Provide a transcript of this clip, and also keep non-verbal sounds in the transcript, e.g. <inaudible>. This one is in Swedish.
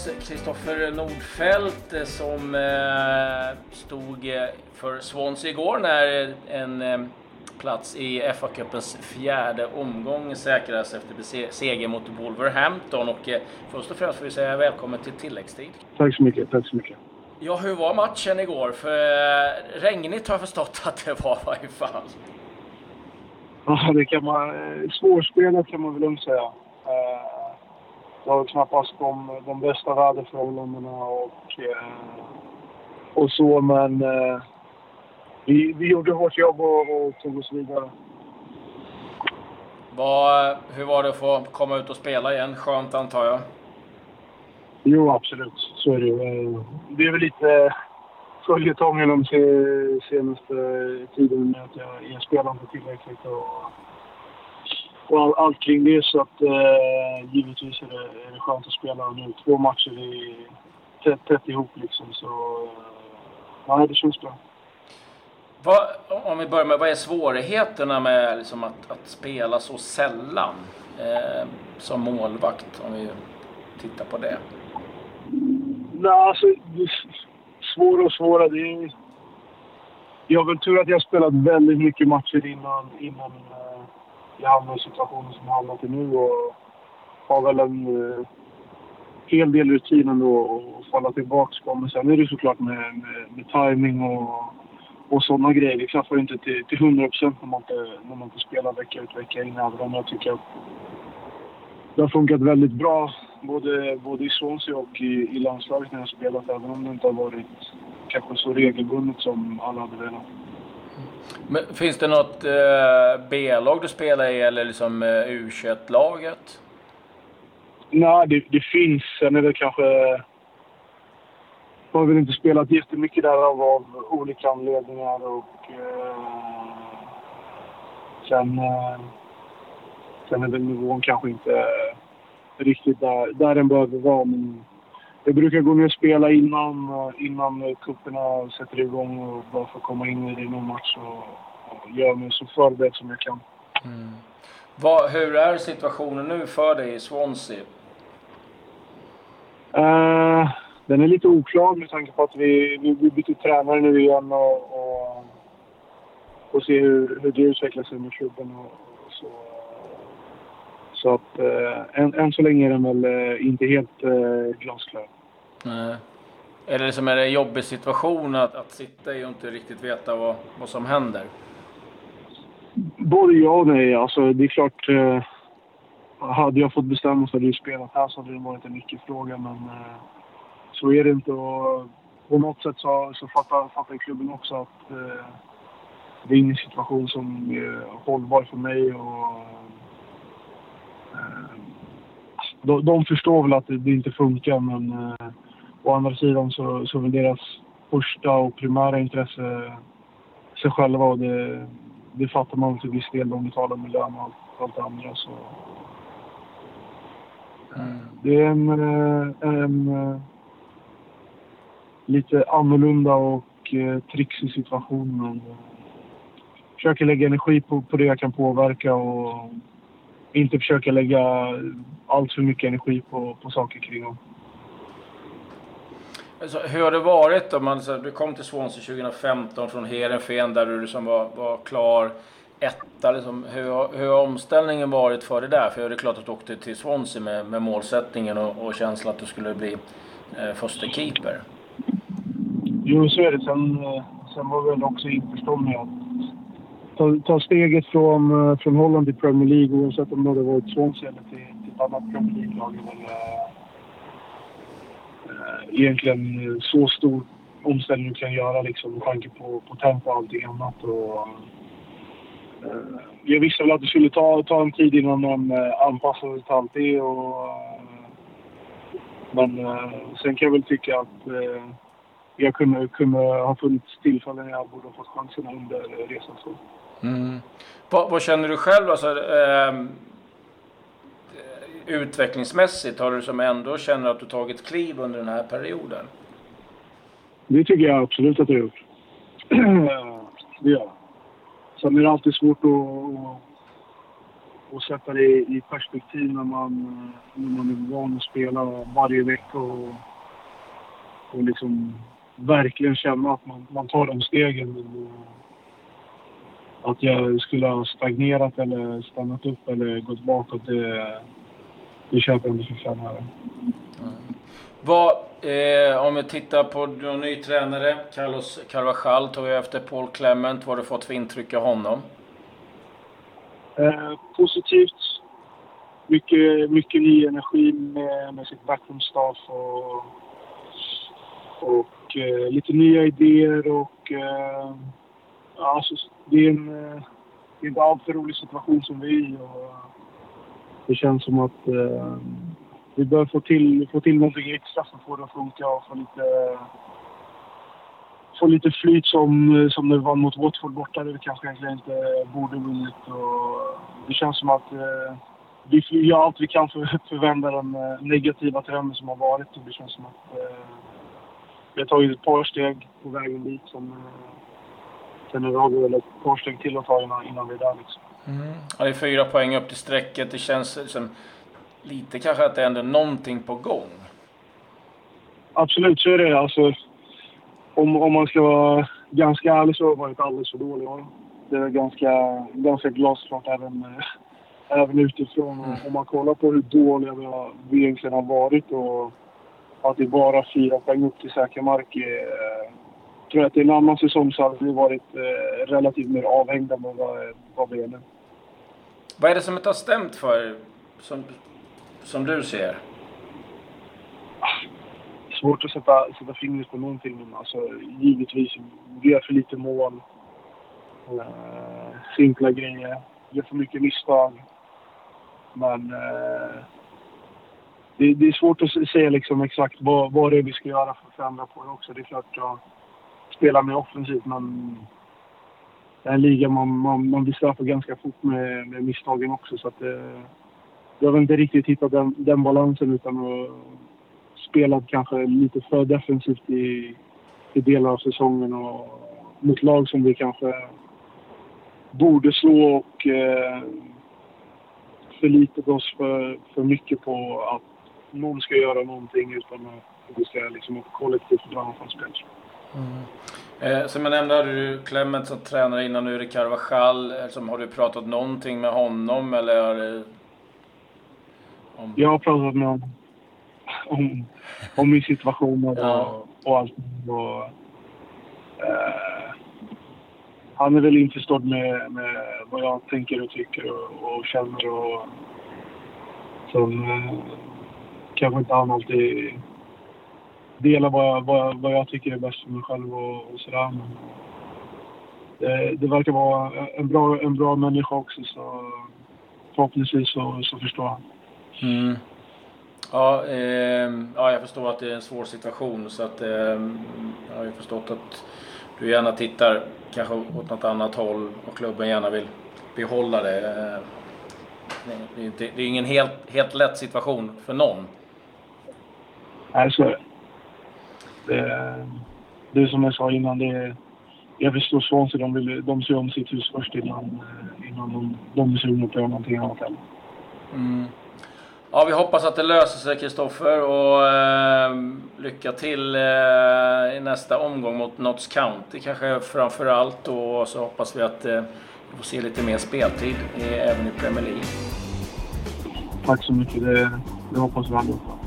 oss Kristoffer Nordfeldt eh, som eh, stod eh, för Swansea igår när en plats i FA-cupens fjärde omgång säkrades efter seger mot Wolverhampton. Och först och främst får vi säga välkommen till tilläggstid. Tack så mycket, tack så mycket. Ja, hur var matchen igår? För regnigt har jag förstått att det var i varje fall. Ja, det kan man... Svårspelat kan man väl lugnt säga det var knappast de, de bästa väderförhållandena och, eh, och så, men eh, vi, vi gjorde vårt jobb och, och tog oss vidare. Vad, hur var det att få komma ut och spela igen? Skönt antar jag? Jo, absolut. Så är det ju. Det är väl lite följetongen de senaste tiden med att jag, spelar inte tillräckligt. Och, och all, allt kring det. Så att eh, givetvis är det, är det skönt att spela nu två matcher i, tätt, tätt ihop liksom. Så eh, det känns bra. Vad, om vi börjar med, vad är svårigheterna med liksom att, att spela så sällan eh, som målvakt? Om vi tittar på det. Nej, alltså svåra och svåra. Det är, jag har väl tur att jag har spelat väldigt mycket matcher innan, innan eh, jag hamnar i situationen som jag hamnat i nu och har väl en eh, hel del rutin ändå att falla tillbaka på. Men sen är det såklart med, med, med timing och, och sådana grejer. Det klaffar inte till, till 100 procent när, man inte, när man inte spelar vecka ut vecka in. Även om jag tycker att det har funkat väldigt bra både, både i Swansea och i, i landslaget när jag har spelat. Även om det inte har varit kanske så regelbundet som alla hade velat. Men finns det något eh, B-lag du spelar i eller liksom eh, U21-laget? Nej, det, det finns. Sen är det kanske... Jag har väl inte spelat jättemycket där av, av olika anledningar och... Eh, sen... Eh, sen är väl nivån kanske inte riktigt där, där den behöver vara. Men jag brukar gå ner och spela innan, innan cuperna sätter igång och bara få komma in i någon match och, och göra mig så förberedd som jag kan. Mm. Vad, hur är situationen nu för dig i Swansea? Uh, den är lite oklar med tanke på att vi, vi, vi byter tränare nu igen och, och, och se hur, hur det utvecklar sig med klubben. Och, och så. Så att eh, än, än så länge är den väl eh, inte helt eh, glasklar. Nej. Är det liksom en jobbig situation att, att sitta i och inte riktigt veta vad, vad som händer? Både ja och nej. Alltså, det är klart... Eh, hade jag fått bestämma hade jag spelat här så hade det varit en icke-fråga. Men eh, så är det inte. Och på något sätt så, så fattar, fattar klubben också att eh, det är ingen situation som är hållbar för mig. Och, de, de förstår väl att det, det inte funkar men eh, å andra sidan så, så är väl deras första och primära intresse sig själva och det, det fattar man till viss del. De betalar med lön och allt, allt det andra. Så. Mm. Det är en, eh, en, en lite annorlunda och trixig situation men försöker lägga energi på, på det jag kan påverka och inte försöka lägga allt för mycket energi på, på saker kring dem. Alltså, hur har det varit då? Man, så, du kom till Swansea 2015 från Heerenveen där du liksom var, var klar etta. Liksom. Hur, hur har omställningen varit för det där? För det är klart att du åkte till Swansea med, med målsättningen och, och känslan att du skulle bli eh, första keeper. Jo, så är det. Sen, eh, sen var väl också införstådd med att ta, ta steget från, eh, från Holland till Premier League oavsett om det hade varit Swansea eller till, till ett annat Premier League-lag är väl äh, egentligen eh, så stor omställning du kan göra liksom med tanke på, på tempo och allting annat. Och, äh, jag visste väl att det skulle ta, ta en tid innan man äh, anpassade sig till allt det. Och, men sen kan jag väl tycka att jag kunde, kunde ha funnits tillfällen när jag borde ha fått chansen under resans gång. Mm. Vad, vad, känner du själv alltså, eh, utvecklingsmässigt? Har du som ändå känner att du tagit kliv under den här perioden? Det tycker jag absolut att jag har gjort. <clears throat> det gör jag. Sen är det alltid svårt att, att sätta det i perspektiv när man, när man är van att spela varje vecka och, och liksom verkligen känna att man, man tar de stegen. Och, att jag skulle ha stagnerat eller stannat upp eller gått bakåt, det, det köper jag inte för fem öre. Vad, eh, om vi tittar på den ny tränare, Carlos Carvajal, tog jag efter Paul Clement. Vad har du fått för intryck av honom? Eh, positivt. Mycket, mycket ny energi med, med sitt backroom staff och, och eh, lite nya idéer och eh, alltså, det är en, eh, det är inte alltför rolig situation som vi är i. Och eh, det känns som att eh, vi bör få till, få till någonting extra för att få det att funka och få lite, få lite flyt som, eh, som när vi vann mot Watford borta där vi kanske egentligen inte borde vunnit. Och det känns som att eh, vi gör allt vi kan för att vända den negativa trenden som har varit och det känns som att eh, vi har tagit ett par steg på vägen dit som eh, Sen har vi väl ett par steg till att ta innan, innan vi är där liksom. Mm. Ja, det är fyra poäng upp till strecket. Det känns som lite kanske att det ändå är någonting på gång. Absolut, så är det. Alltså, om, om man ska vara ganska ärlig så har vi varit alldeles för dåliga. Det är ganska, ganska glasklart även, även utifrån. Mm. Om man kollar på hur dåliga vi, har, vi egentligen har varit och att det bara fyra poäng upp till säker mark är, tror att i en annan säsong så hade vi varit eh, relativt mer avhängda än vad, vad vi är nu. Vad är det som inte har stämt för som, som du ser? Svårt att sätta, sätta fingret på någonting. Alltså, givetvis, vi gör för lite mål. Uh, simpla grejer. Gör för mycket misstag. Men uh, det, det, är svårt att säga liksom exakt vad, vad det är vi ska göra för att förändra på det också. Det är klart, ja, spela mer offensivt men det är en liga man, man, man blir straffad ganska fort med, med misstagen också. Så att, eh, jag har inte riktigt hittat den, den balansen utan att spelat kanske lite för defensivt i, i delar av säsongen och mot lag som vi kanske borde slå och eh, förlitat oss för, för mycket på att någon ska göra någonting utan att vi ska liksom kollektivt dra från spel. Mm. Eh, som jag nämnde hade du Clement som tränare innan, nu är det Carvajal. Eh, som, har du pratat någonting med honom eller? Det, om... Jag har pratat med honom om, om min situation och, ja. och allt. Och, eh, han är väl införstådd med, med vad jag tänker och tycker och, och känner och som eh, kanske inte han alltid dela vad, vad, vad jag tycker är bäst för mig själv och, och sådär. Men det, det verkar vara en bra, en bra människa också så förhoppningsvis så, så förstår han. Mm. Ja, eh, ja, jag förstår att det är en svår situation så att eh, jag har ju förstått att du gärna tittar kanske åt något annat håll och klubben gärna vill behålla det. Eh, det är, är ingen helt, helt lätt situation för någon. Nej, så är det. Det, det är som jag sa innan, det jag förstår Swansea, de, vill, de ser om sitt hus först innan, innan de, de är sugna på någonting annat heller. Mm. Ja, vi hoppas att det löser sig Kristoffer och eh, lycka till eh, i nästa omgång mot Notts County kanske framför allt och så hoppas vi att eh, vi får se lite mer speltid i, även i Premier League. Tack så mycket, det, det hoppas vi allihopa.